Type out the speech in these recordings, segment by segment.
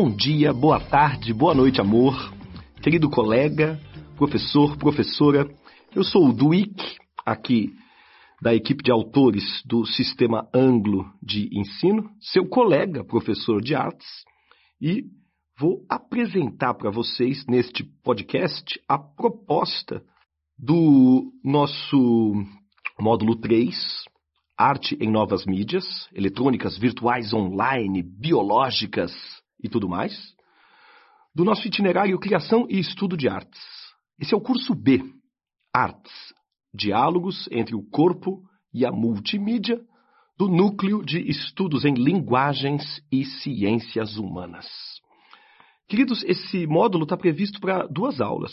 bom dia, boa tarde, boa noite, amor. Querido colega, professor, professora, eu sou o Duic, aqui da equipe de autores do Sistema Anglo de Ensino, seu colega, professor de artes, e vou apresentar para vocês neste podcast a proposta do nosso módulo 3, Arte em Novas Mídias, Eletrônicas Virtuais Online, Biológicas e tudo mais, do nosso itinerário Criação e Estudo de Artes. Esse é o curso B, Artes, Diálogos entre o Corpo e a Multimídia, do Núcleo de Estudos em Linguagens e Ciências Humanas. Queridos, esse módulo está previsto para duas aulas.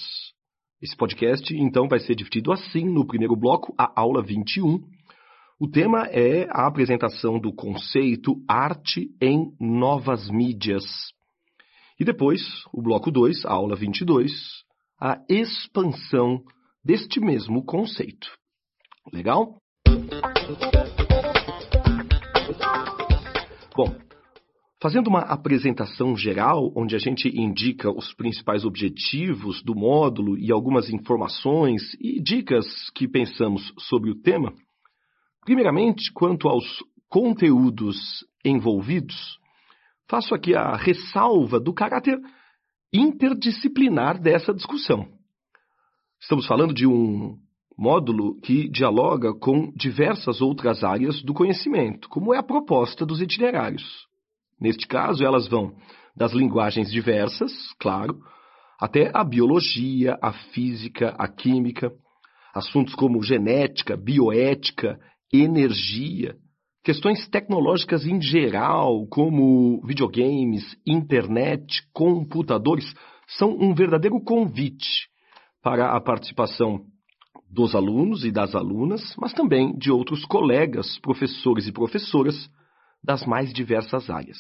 Esse podcast, então, vai ser dividido assim: no primeiro bloco, a aula 21. O tema é a apresentação do conceito arte em novas mídias. E depois, o bloco 2, a aula 22, a expansão deste mesmo conceito. Legal? Bom, fazendo uma apresentação geral, onde a gente indica os principais objetivos do módulo e algumas informações e dicas que pensamos sobre o tema, primeiramente, quanto aos conteúdos envolvidos, faço aqui a ressalva do caráter interdisciplinar dessa discussão. Estamos falando de um módulo que dialoga com diversas outras áreas do conhecimento, como é a proposta dos itinerários. Neste caso, elas vão das linguagens diversas, claro, até a biologia, a física, a química, assuntos como genética, bioética, energia, questões tecnológicas em geral, como videogames, internet, computadores, são um verdadeiro convite para a participação dos alunos e das alunas, mas também de outros colegas, professores e professoras das mais diversas áreas.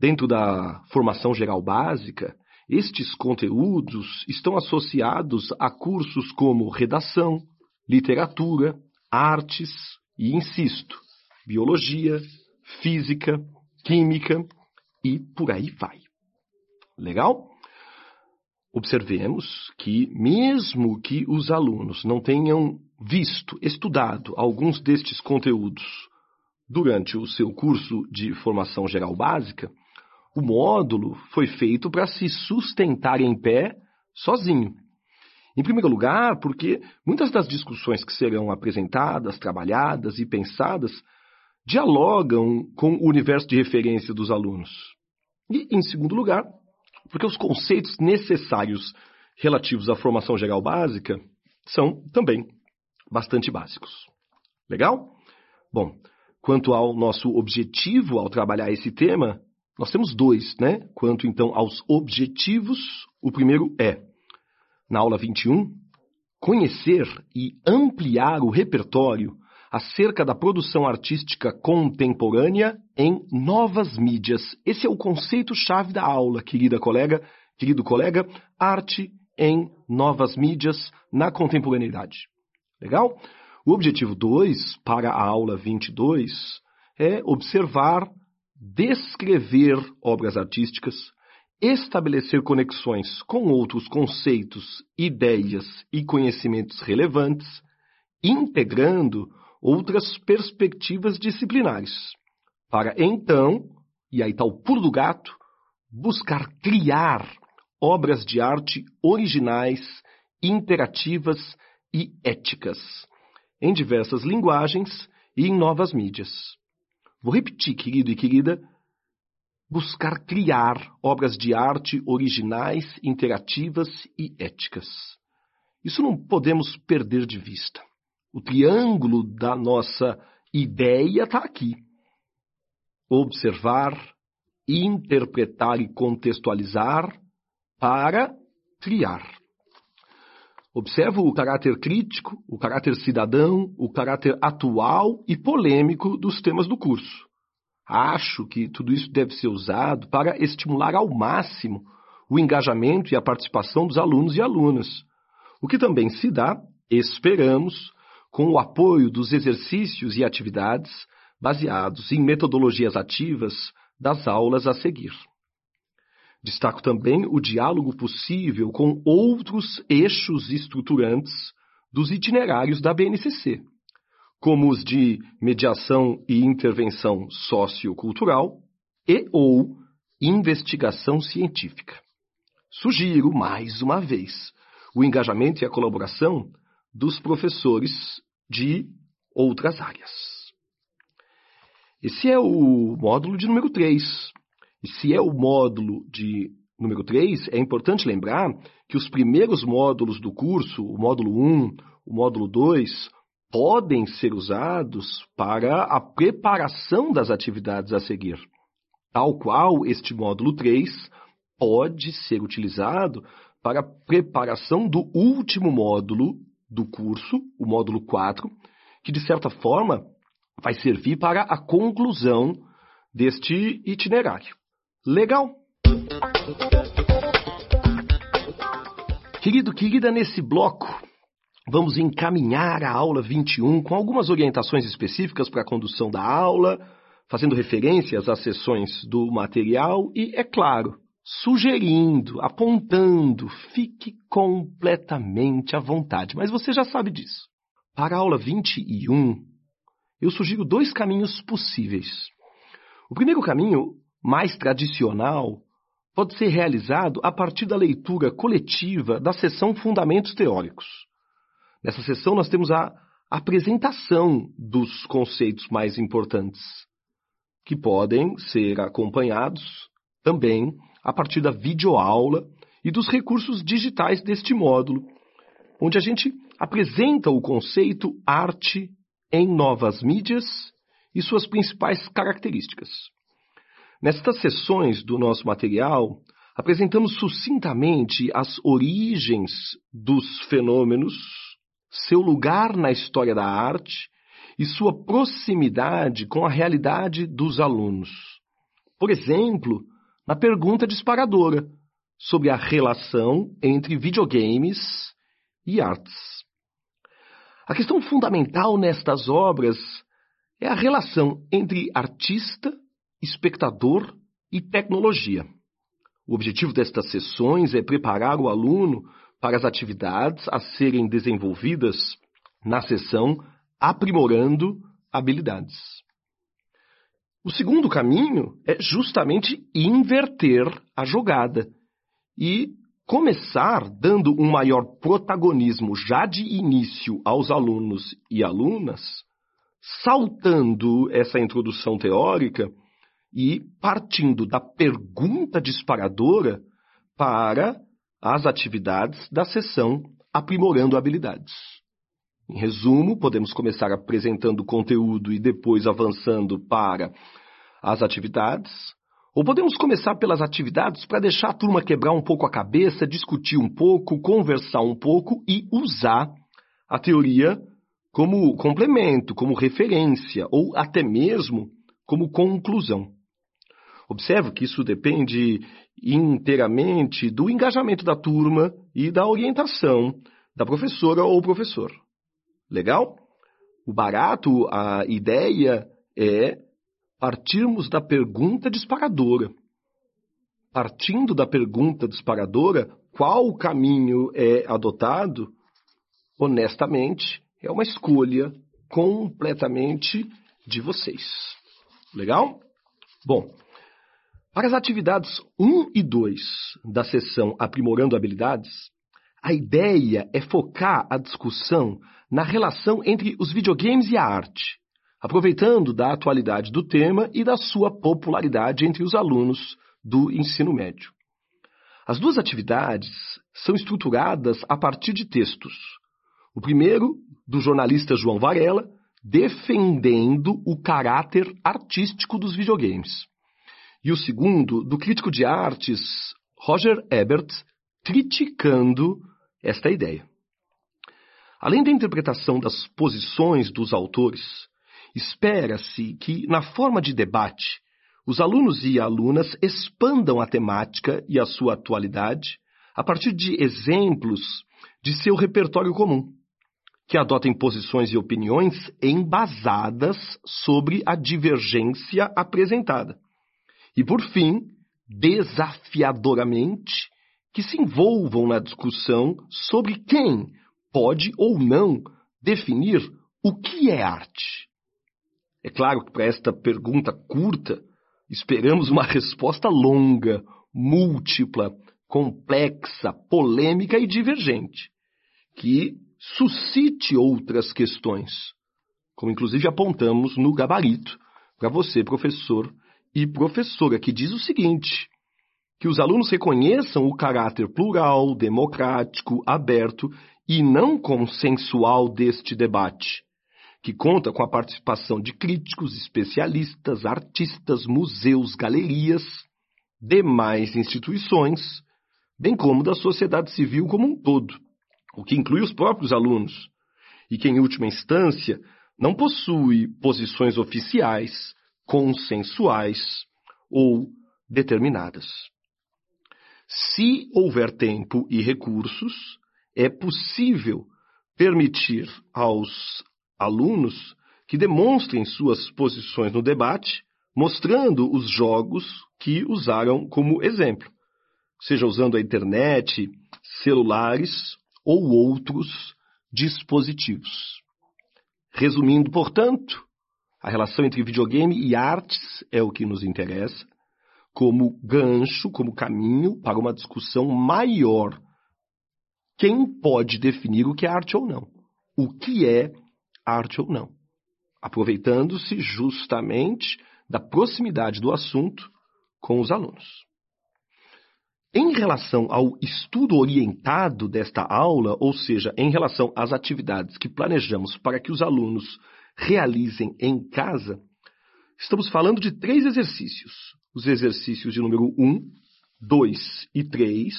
Dentro da formação geral básica, estes conteúdos estão associados a cursos como redação, literatura, artes e, insisto, biologia, física, química e por aí vai. Legal? Observemos que, mesmo que os alunos não tenham visto, estudado alguns destes conteúdos durante o seu curso de formação geral básica, o módulo foi feito para se sustentar em pé sozinho. Em primeiro lugar, porque muitas das discussões que serão apresentadas, trabalhadas e pensadas dialogam com o universo de referência dos alunos. E, em segundo lugar, porque os conceitos necessários relativos à formação geral básica são também bastante básicos. Legal? Bom, quanto ao nosso objetivo ao trabalhar esse tema, nós temos dois, né? Quanto então aos objetivos, o primeiro é, na aula 21, conhecer e ampliar o repertório acerca da produção artística contemporânea em novas mídias. Esse é o conceito-chave da aula, querida colega, querido colega, arte em novas mídias na contemporaneidade. Legal? O objetivo 2 para a aula 22 é observar, descrever obras artísticas, estabelecer conexões com outros conceitos, ideias e conhecimentos relevantes, integrando outras perspectivas disciplinares, para então, e aí está o pulo do gato, buscar criar obras de arte originais, interativas e éticas, em diversas linguagens e em novas mídias. Vou repetir, querido e querida, buscar criar obras de arte originais, interativas e éticas. Isso não podemos perder de vista. O triângulo da nossa ideia está aqui. Observar, interpretar e contextualizar para criar. Observo o caráter crítico, o caráter cidadão, o caráter atual e polêmico dos temas do curso. Acho que tudo isso deve ser usado para estimular ao máximo o engajamento e a participação dos alunos e alunas, o que também se dá, esperamos, com o apoio dos exercícios e atividades baseados em metodologias ativas das aulas a seguir. Destaco também o diálogo possível com outros eixos estruturantes dos itinerários da BNCC, como os de mediação e intervenção sociocultural e ou investigação científica. Sugiro, mais uma vez, o engajamento e a colaboração dos professores de outras áreas. Esse é o módulo de número 3. E se é o módulo de número 3, é importante lembrar que os primeiros módulos do curso, o módulo 1, o módulo 2, podem ser usados para a preparação das atividades a seguir, tal qual este módulo 3 pode ser utilizado para a preparação do último módulo do curso, o módulo 4, que de certa forma vai servir para a conclusão deste itinerário. Legal? Querido, querida, nesse bloco vamos encaminhar a aula 21 com algumas orientações específicas para a condução da aula, fazendo referências às sessões do material e, é claro, sugerindo, apontando, fique completamente à vontade. Mas você já sabe disso. Para a aula 21, eu sugiro dois caminhos possíveis. O primeiro caminho, mais tradicional, pode ser realizado a partir da leitura coletiva da sessão Fundamentos Teóricos. Nessa sessão, nós temos a apresentação dos conceitos mais importantes, que podem ser acompanhados também a partir da videoaula e dos recursos digitais deste módulo, onde a gente apresenta o conceito arte em novas mídias e suas principais características. Nestas sessões do nosso material, apresentamos sucintamente as origens dos fenômenos, seu lugar na história da arte e sua proximidade com a realidade dos alunos. Por exemplo, na pergunta disparadora sobre a relação entre videogames e artes. A questão fundamental nestas obras é a relação entre artista, espectador e tecnologia. O objetivo destas sessões é preparar o aluno para as atividades a serem desenvolvidas na sessão Aprimorando Habilidades. O segundo caminho é justamente inverter a jogada e começar dando um maior protagonismo já de início aos alunos e alunas, saltando essa introdução teórica e partindo da pergunta disparadora para as atividades da sessão aprimorando habilidades. Em resumo, podemos começar apresentando conteúdo e depois avançando para as atividades. Ou podemos começar pelas atividades para deixar a turma quebrar um pouco a cabeça, discutir um pouco, conversar um pouco e usar a teoria como complemento, como referência ou até mesmo como conclusão. Observo que isso depende inteiramente do engajamento da turma e da orientação da professora ou professor. Legal? O barato, a ideia é partirmos da pergunta disparadora. Partindo da pergunta disparadora, qual o caminho é adotado? Honestamente, é uma escolha completamente de vocês. Legal? Bom, para as atividades 1 e 2 da sessão Aprimorando Habilidades, a ideia é focar a discussão na relação entre os videogames e a arte, aproveitando da atualidade do tema e da sua popularidade entre os alunos do ensino médio. As duas atividades são estruturadas a partir de textos. O primeiro, do jornalista João Varela, defendendo o caráter artístico dos videogames. E o segundo, do crítico de artes Roger Ebert, criticando esta ideia. Além da interpretação das posições dos autores, espera-se que, na forma de debate, os alunos e alunas expandam a temática e a sua atualidade a partir de exemplos de seu repertório comum, que adotem posições e opiniões embasadas sobre a divergência apresentada. E, por fim, desafiadoramente que se envolvam na discussão sobre quem pode ou não definir o que é arte. É claro que para esta pergunta curta, esperamos uma resposta longa, múltipla, complexa, polêmica e divergente, que suscite outras questões, como inclusive apontamos no gabarito para você, professor e professora, que diz o seguinte: que os alunos reconheçam o caráter plural, democrático, aberto e não consensual deste debate, que conta com a participação de críticos, especialistas, artistas, museus, galerias, demais instituições, bem como da sociedade civil como um todo, o que inclui os próprios alunos, e que, em última instância, não possui posições oficiais, consensuais ou determinadas. Se houver tempo e recursos, é possível permitir aos alunos que demonstrem suas posições no debate, mostrando os jogos que usaram como exemplo, seja usando a internet, celulares ou outros dispositivos. Resumindo, portanto, a relação entre videogame e artes é o que nos interessa, como gancho, como caminho para uma discussão maior quem pode definir o que é arte ou não? O que é arte ou não? Aproveitando-se justamente da proximidade do assunto com os alunos. Em relação ao estudo orientado desta aula, ou seja, em relação às atividades que planejamos para que os alunos realizem em casa, estamos falando de três exercícios: os exercícios de número 1, 2 e 3,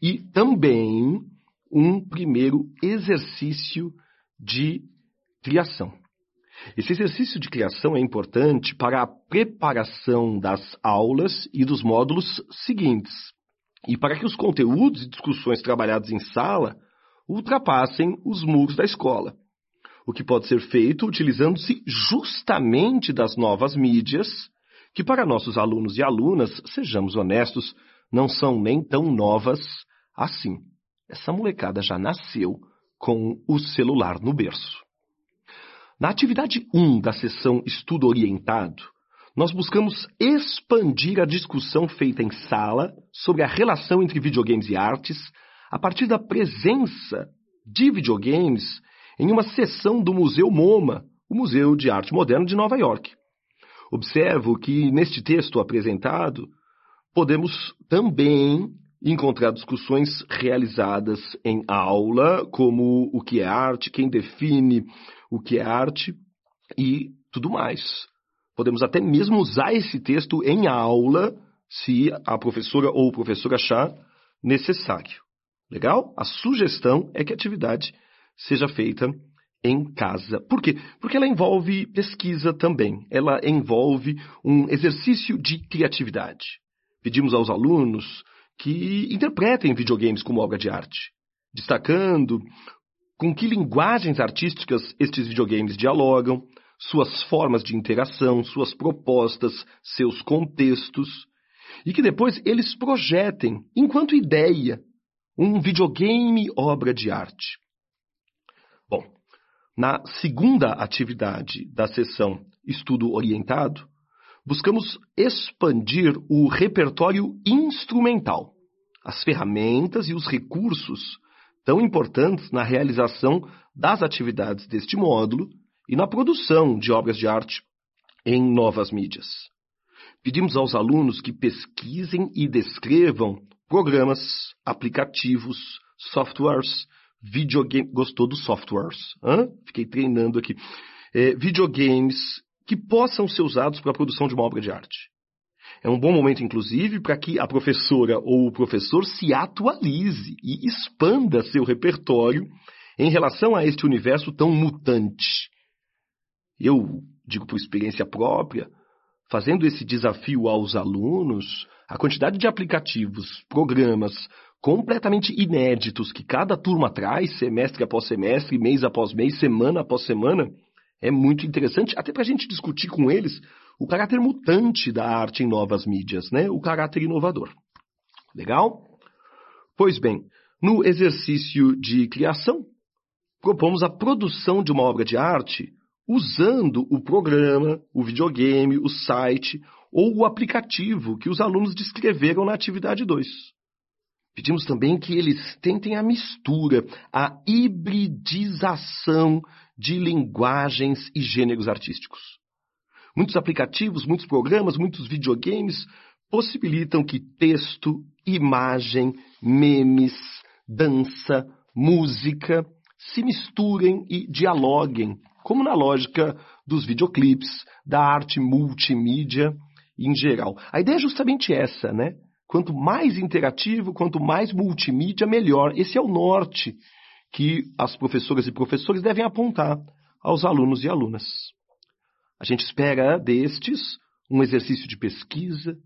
e também um primeiro exercício de criação. Esse exercício de criação é importante para a preparação das aulas e dos módulos seguintes, e para que os conteúdos e discussões trabalhados em sala ultrapassem os muros da escola. O que pode ser feito utilizando-se justamente das novas mídias, que para nossos alunos e alunas, sejamos honestos, não são nem tão novas assim. Essa molecada já nasceu com o celular no berço. Na atividade 1 da sessão Estudo Orientado, nós buscamos expandir a discussão feita em sala sobre a relação entre videogames e artes a partir da presença de videogames em uma sessão do Museu MoMA, o Museu de Arte Moderna de Nova York. Observo que neste texto apresentado podemos também encontrar discussões realizadas em aula, como o que é arte, quem define o que é arte e tudo mais. Podemos até mesmo usar esse texto em aula, se a professora ou o professor achar necessário. Legal? A sugestão é que a atividade seja feita em casa. Por quê? Porque ela envolve pesquisa também. Ela envolve um exercício de criatividade. Pedimos aos alunos que interpretem videogames como obra de arte, destacando com que linguagens artísticas estes videogames dialogam, suas formas de interação, suas propostas, seus contextos, e que depois eles projetem, enquanto ideia, um videogame obra de arte. Na segunda atividade da sessão Estudo Orientado, buscamos expandir o repertório instrumental, as ferramentas e os recursos tão importantes na realização das atividades deste módulo e na produção de obras de arte em novas mídias. Pedimos aos alunos que pesquisem e descrevam programas, aplicativos, softwares, videogames. Gostou dos softwares? Hã? Fiquei treinando aqui. É, videogames, que possam ser usados para a produção de uma obra de arte. É um bom momento, inclusive, para que a professora ou o professor se atualize e expanda seu repertório em relação a este universo tão mutante. Eu digo por experiência própria, fazendo esse desafio aos alunos, a quantidade de aplicativos, programas completamente inéditos que cada turma traz, semestre após semestre, mês após mês, semana após semana, é muito interessante, até para a gente discutir com eles o caráter mutante da arte em novas mídias, né? o caráter inovador. Legal? Pois bem, no exercício de criação, propomos a produção de uma obra de arte usando o programa, o videogame, o site ou o aplicativo que os alunos descreveram na atividade 2. Pedimos também que eles tentem a mistura, a hibridização de linguagens e gêneros artísticos. Muitos aplicativos, muitos programas, muitos videogames possibilitam que texto, imagem, memes, dança, música se misturem e dialoguem, como na lógica dos videoclipes, da arte multimídia em geral. A ideia é justamente essa, né? Quanto mais interativo, quanto mais multimídia, melhor. Esse é o norte que as professoras e professores devem apontar aos alunos e alunas. A gente espera destes um exercício de pesquisa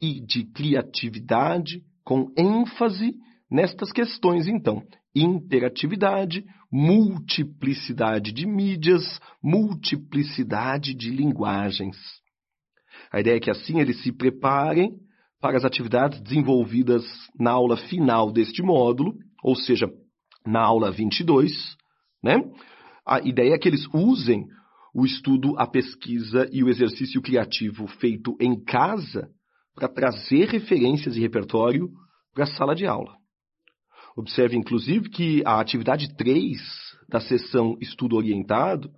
e de criatividade com ênfase nestas questões, então. Interatividade, multiplicidade de mídias, multiplicidade de linguagens. A ideia é que assim eles se preparem para as atividades desenvolvidas na aula final deste módulo, ou seja, na aula 22, né? A ideia é que eles usem o estudo, a pesquisa e o exercício criativo feito em casa para trazer referências e repertório para a sala de aula. Observe, inclusive, que a atividade 3 da sessão Estudo Orientado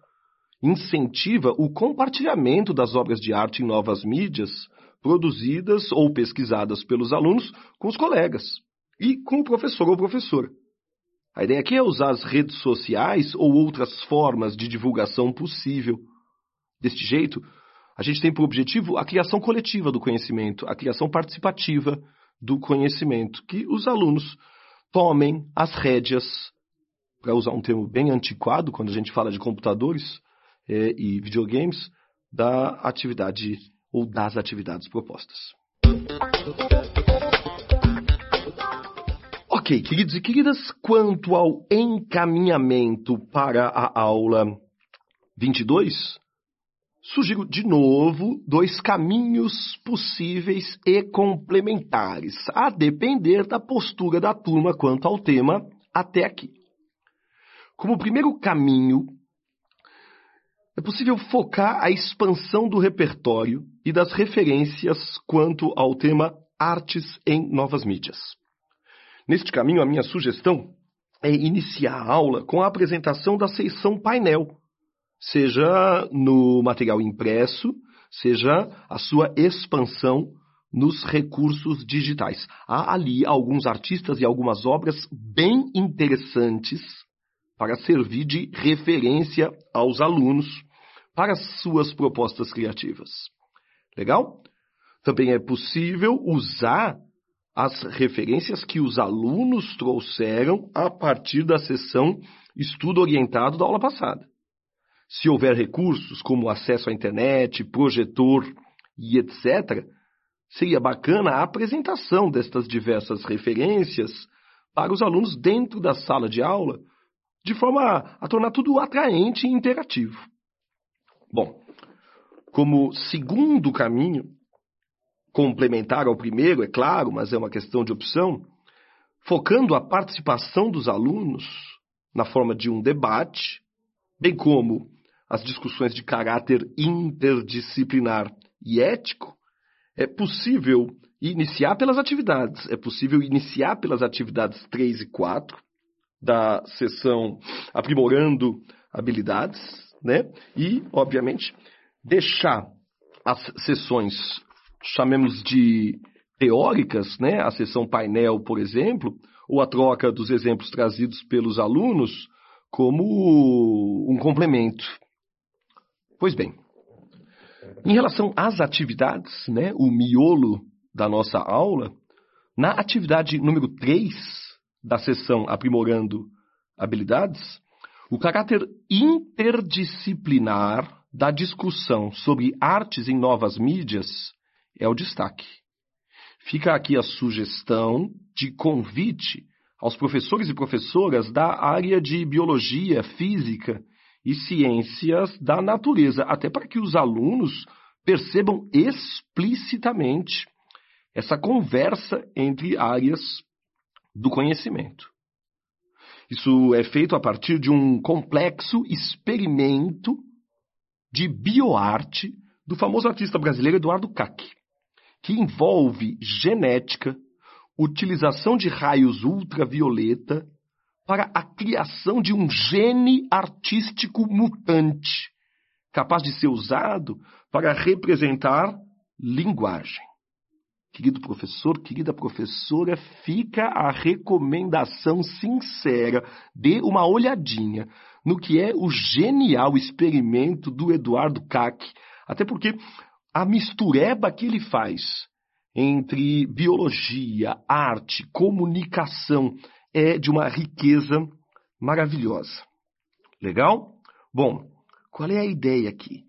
incentiva o compartilhamento das obras de arte em novas mídias produzidas ou pesquisadas pelos alunos com os colegas e com o professor ou professora. A ideia aqui é usar as redes sociais ou outras formas de divulgação possível. Deste jeito, a gente tem por objetivo a criação coletiva do conhecimento, a criação participativa do conhecimento, que os alunos tomem as rédeas, para usar um termo bem antiquado quando a gente fala de computadores é, e videogames, da atividade ou das atividades propostas. Ok, queridos e queridas, quanto ao encaminhamento para a aula 22, sugiro de novo dois caminhos possíveis e complementares, a depender da postura da turma quanto ao tema até aqui. Como primeiro caminho, é possível focar a expansão do repertório e das referências quanto ao tema artes em novas mídias. Neste caminho, a minha sugestão é iniciar a aula com a apresentação da seção painel, seja no material impresso, seja a sua expansão nos recursos digitais. Há ali alguns artistas e algumas obras bem interessantes para servir de referência aos alunos para suas propostas criativas. Legal? Também é possível usar as referências que os alunos trouxeram a partir da sessão estudo orientado da aula passada. Se houver recursos como acesso à internet, projetor e etc., seria bacana a apresentação destas diversas referências para os alunos dentro da sala de aula, de forma a tornar tudo atraente e interativo. Bom, como segundo caminho, complementar ao primeiro, é claro, mas é uma questão de opção, focando a participação dos alunos na forma de um debate, bem como as discussões de caráter interdisciplinar e ético, é possível iniciar pelas atividades. É possível iniciar pelas atividades 3 e 4 da sessão Aprimorando Habilidades, né? E, obviamente, deixar as sessões, chamemos de teóricas, né? A sessão painel, por exemplo, ou a troca dos exemplos trazidos pelos alunos como um complemento. Pois bem, em relação às atividades, né, o miolo da nossa aula, na atividade número 3 da sessão Aprimorando Habilidades, o caráter interdisciplinar da discussão sobre artes em novas mídias é o destaque. Fica aqui a sugestão de convite aos professores e professoras da área de biologia, física e ciências da natureza, até para que os alunos percebam explicitamente essa conversa entre áreas do conhecimento. Isso é feito a partir de um complexo experimento de bioarte do famoso artista brasileiro Eduardo Cac, que envolve genética, utilização de raios ultravioleta para a criação de um gene artístico mutante, capaz de ser usado para representar linguagem. Querido professor, querida professora, fica a recomendação sincera. Dê uma olhadinha no que é o genial experimento do Eduardo Cac. Até porque a mistureba que ele faz entre biologia, arte, comunicação é de uma riqueza maravilhosa. Legal? Bom, qual é a ideia aqui?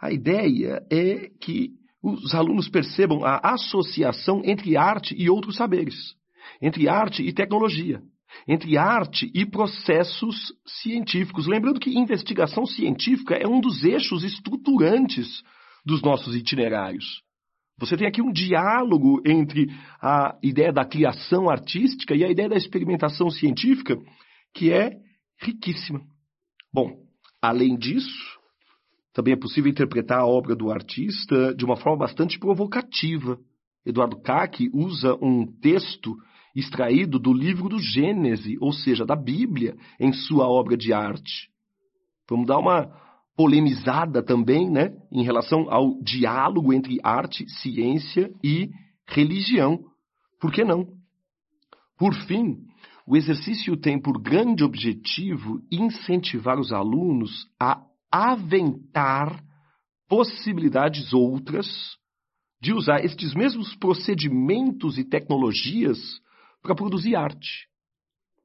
A ideia é que os alunos percebam a associação entre arte e outros saberes, entre arte e tecnologia, entre arte e processos científicos. Lembrando que investigação científica é um dos eixos estruturantes dos nossos itinerários. Você tem aqui um diálogo entre a ideia da criação artística e a ideia da experimentação científica, que é riquíssima. Bom, além disso, também é possível interpretar a obra do artista de uma forma bastante provocativa. Eduardo Cac usa um texto extraído do livro do Gênese, ou seja, da Bíblia, em sua obra de arte. Vamos dar uma polemizada também, né, em relação ao diálogo entre arte, ciência e religião. Por que não? Por fim, o exercício tem por grande objetivo incentivar os alunos a aventar possibilidades outras de usar estes mesmos procedimentos e tecnologias para produzir arte,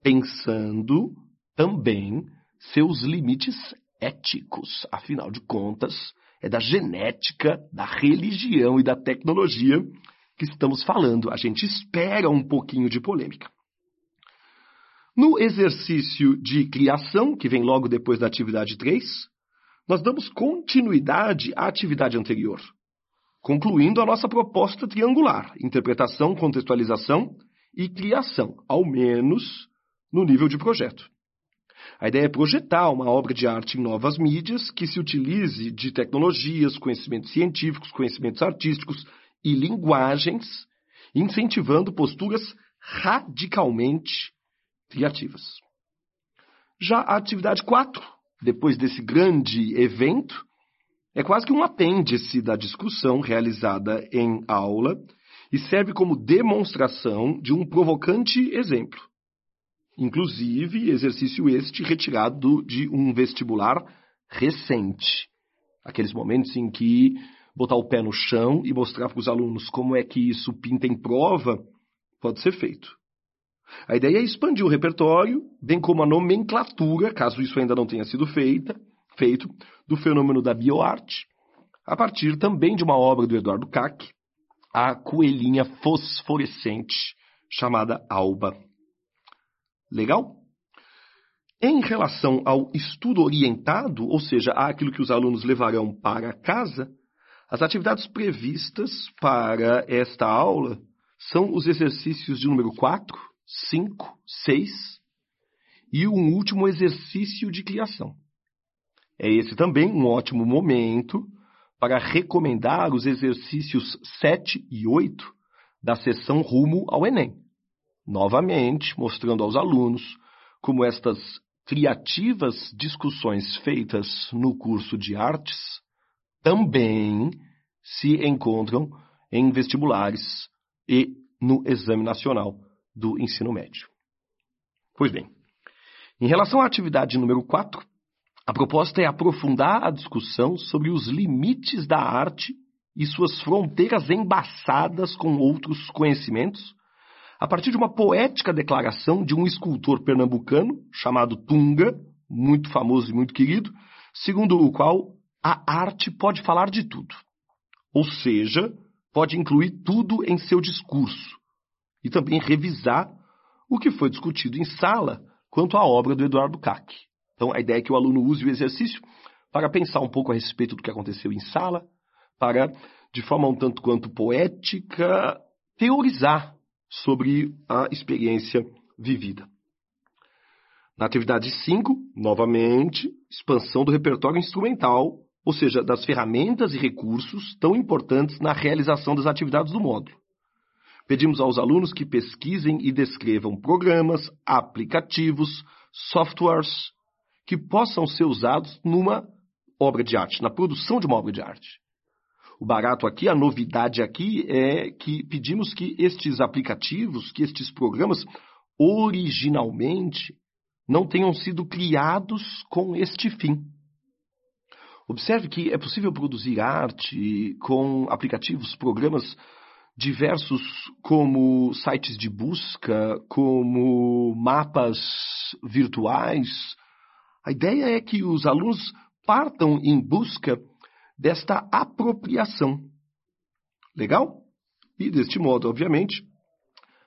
pensando também seus limites éticos. Afinal de contas, é da genética, da religião e da tecnologia que estamos falando. A gente espera um pouquinho de polêmica. No exercício de criação, que vem logo depois da atividade 3, nós damos continuidade à atividade anterior, concluindo a nossa proposta triangular: interpretação, contextualização e criação, ao menos no nível de projeto. A ideia é projetar uma obra de arte em novas mídias que se utilize de tecnologias, conhecimentos científicos, conhecimentos artísticos e linguagens, incentivando posturas radicalmente criativas. Já a atividade 4 depois desse grande evento, é quase que um apêndice da discussão realizada em aula e serve como demonstração de um provocante exemplo. Inclusive, exercício este retirado de um vestibular recente. Aqueles momentos em que botar o pé no chão e mostrar para os alunos como é que isso pinta em prova pode ser feito. A ideia é expandir o repertório, bem como a nomenclatura, caso isso ainda não tenha sido feita, feito, do fenômeno da bioarte, a partir também de uma obra do Eduardo Cac, a coelhinha fosforescente, chamada Alba. Legal? Em relação ao estudo orientado, ou seja, àquilo que os alunos levarão para casa, as atividades previstas para esta aula são os exercícios de número 4, 5, 6 e um último exercício de criação. É esse também um ótimo momento para recomendar os exercícios 7 e 8 da sessão rumo ao Enem. Novamente, mostrando aos alunos como estas criativas discussões feitas no curso de artes também se encontram em vestibulares e no exame nacional do ensino médio. Pois bem, em relação à atividade número 4, a proposta é aprofundar a discussão sobre os limites da arte e suas fronteiras embaçadas com outros conhecimentos, a partir de uma poética declaração de um escultor pernambucano chamado Tunga, muito famoso e muito querido, segundo o qual a arte pode falar de tudo. Ou seja, pode incluir tudo em seu discurso, e também revisar o que foi discutido em sala quanto à obra do Eduardo Cac. Então, a ideia é que o aluno use o exercício para pensar um pouco a respeito do que aconteceu em sala, para, de forma um tanto quanto poética, teorizar sobre a experiência vivida. Na atividade 5, novamente, expansão do repertório instrumental, ou seja, das ferramentas e recursos tão importantes na realização das atividades do módulo. Pedimos aos alunos que pesquisem e descrevam programas, aplicativos, softwares que possam ser usados numa obra de arte, na produção de uma obra de arte. O barato aqui, a novidade aqui é que pedimos que estes aplicativos, que estes programas, originalmente não tenham sido criados com este fim. Observe que é possível produzir arte com aplicativos, programas diversos como sites de busca, como mapas virtuais. A ideia é que os alunos partam em busca desta apropriação. Legal? E deste modo, obviamente,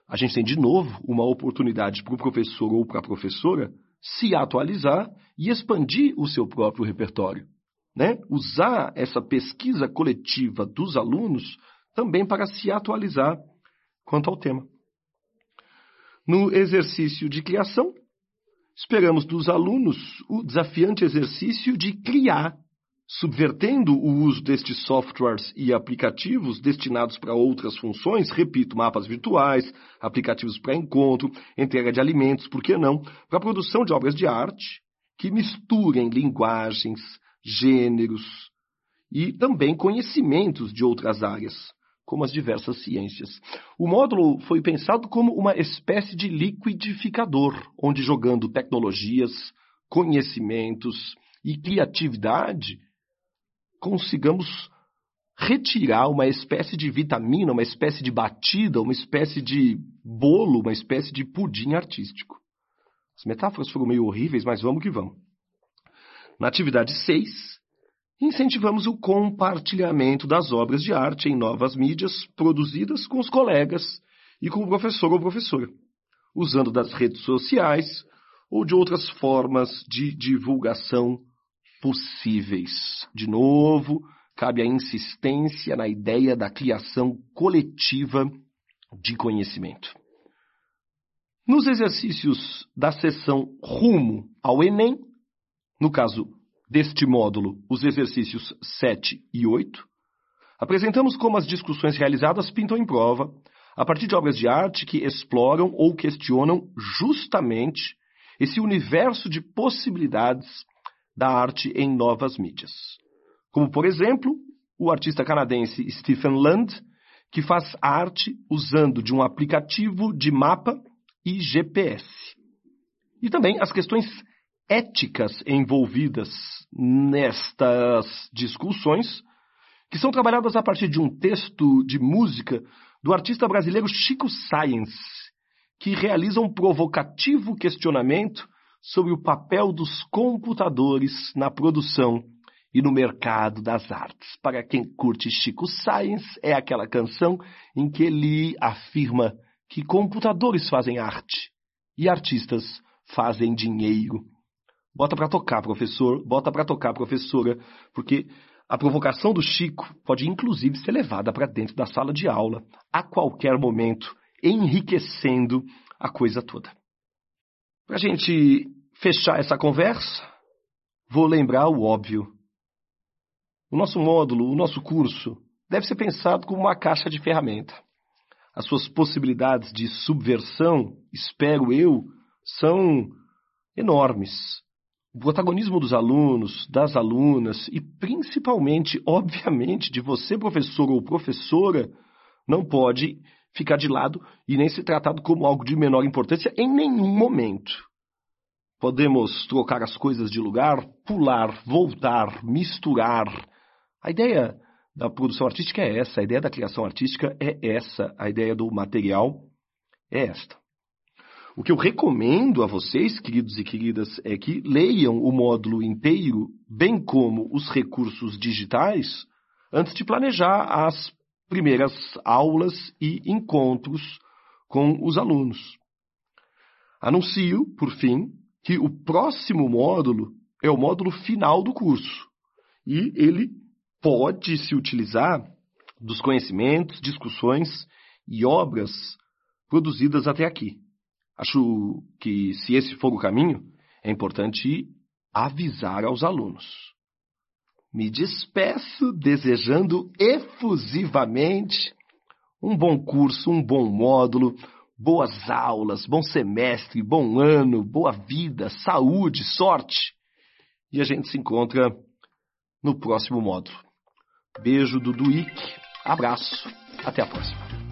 a gente tem de novo uma oportunidade para o professor ou para a professora se atualizar e expandir o seu próprio repertório. Né? Usar essa pesquisa coletiva dos alunos também para se atualizar quanto ao tema. No exercício de criação, esperamos dos alunos o desafiante exercício de criar subvertendo o uso destes softwares e aplicativos destinados para outras funções, repito, mapas virtuais, aplicativos para encontro, entrega de alimentos, por que não, para a produção de obras de arte que misturem linguagens, gêneros e também conhecimentos de outras áreas, como as diversas ciências. O módulo foi pensado como uma espécie de liquidificador, onde jogando tecnologias, conhecimentos e criatividade, consigamos retirar uma espécie de vitamina, uma espécie de batida, uma espécie de bolo, uma espécie de pudim artístico. As metáforas foram meio horríveis, mas vamos que vamos. Na atividade 6, incentivamos o compartilhamento das obras de arte em novas mídias produzidas com os colegas e com o professor ou professora, usando das redes sociais ou de outras formas de divulgação possíveis. De novo, cabe a insistência na ideia da criação coletiva de conhecimento. Nos exercícios da sessão rumo ao Enem, no caso deste módulo, os exercícios 7 e 8, apresentamos como as discussões realizadas pintam em prova, a partir de obras de arte que exploram ou questionam justamente esse universo de possibilidades da arte em novas mídias. Como, por exemplo, o artista canadense Stephen Land, que faz arte usando de um aplicativo de mapa e GPS. E também as questões éticas envolvidas nestas discussões, que são trabalhadas a partir de um texto de música do artista brasileiro Chico Science, que realiza um provocativo questionamento sobre o papel dos computadores na produção e no mercado das artes. Para quem curte Chico Science, é aquela canção em que ele afirma que computadores fazem arte e artistas fazem dinheiro. Bota para tocar, professor, bota para tocar, professora, porque a provocação do Chico pode inclusive ser levada para dentro da sala de aula a qualquer momento, enriquecendo a coisa toda. Para a gente fechar essa conversa, vou lembrar o óbvio. O nosso módulo, o nosso curso, deve ser pensado como uma caixa de ferramenta. As suas possibilidades de subversão, espero eu, são enormes. Protagonismo dos alunos, das alunas e principalmente, obviamente, de você, professor ou professora, não pode ficar de lado e nem ser tratado como algo de menor importância em nenhum momento. Podemos trocar as coisas de lugar, pular, voltar, misturar. A ideia da produção artística é essa, a ideia da criação artística é essa, a ideia do material é esta. O que eu recomendo a vocês, queridos e queridas, é que leiam o módulo inteiro, bem como os recursos digitais, antes de planejar as primeiras aulas e encontros com os alunos. Anuncio, por fim, que o próximo módulo é o módulo final do curso. E ele pode se utilizar dos conhecimentos, discussões e obras produzidas até aqui. Acho que, se esse for o caminho, é importante avisar aos alunos. Me despeço desejando efusivamente um bom curso, um bom módulo, boas aulas, bom semestre, bom ano, boa vida, saúde, sorte. E a gente se encontra no próximo módulo. Beijo do Duíque, abraço, até a próxima.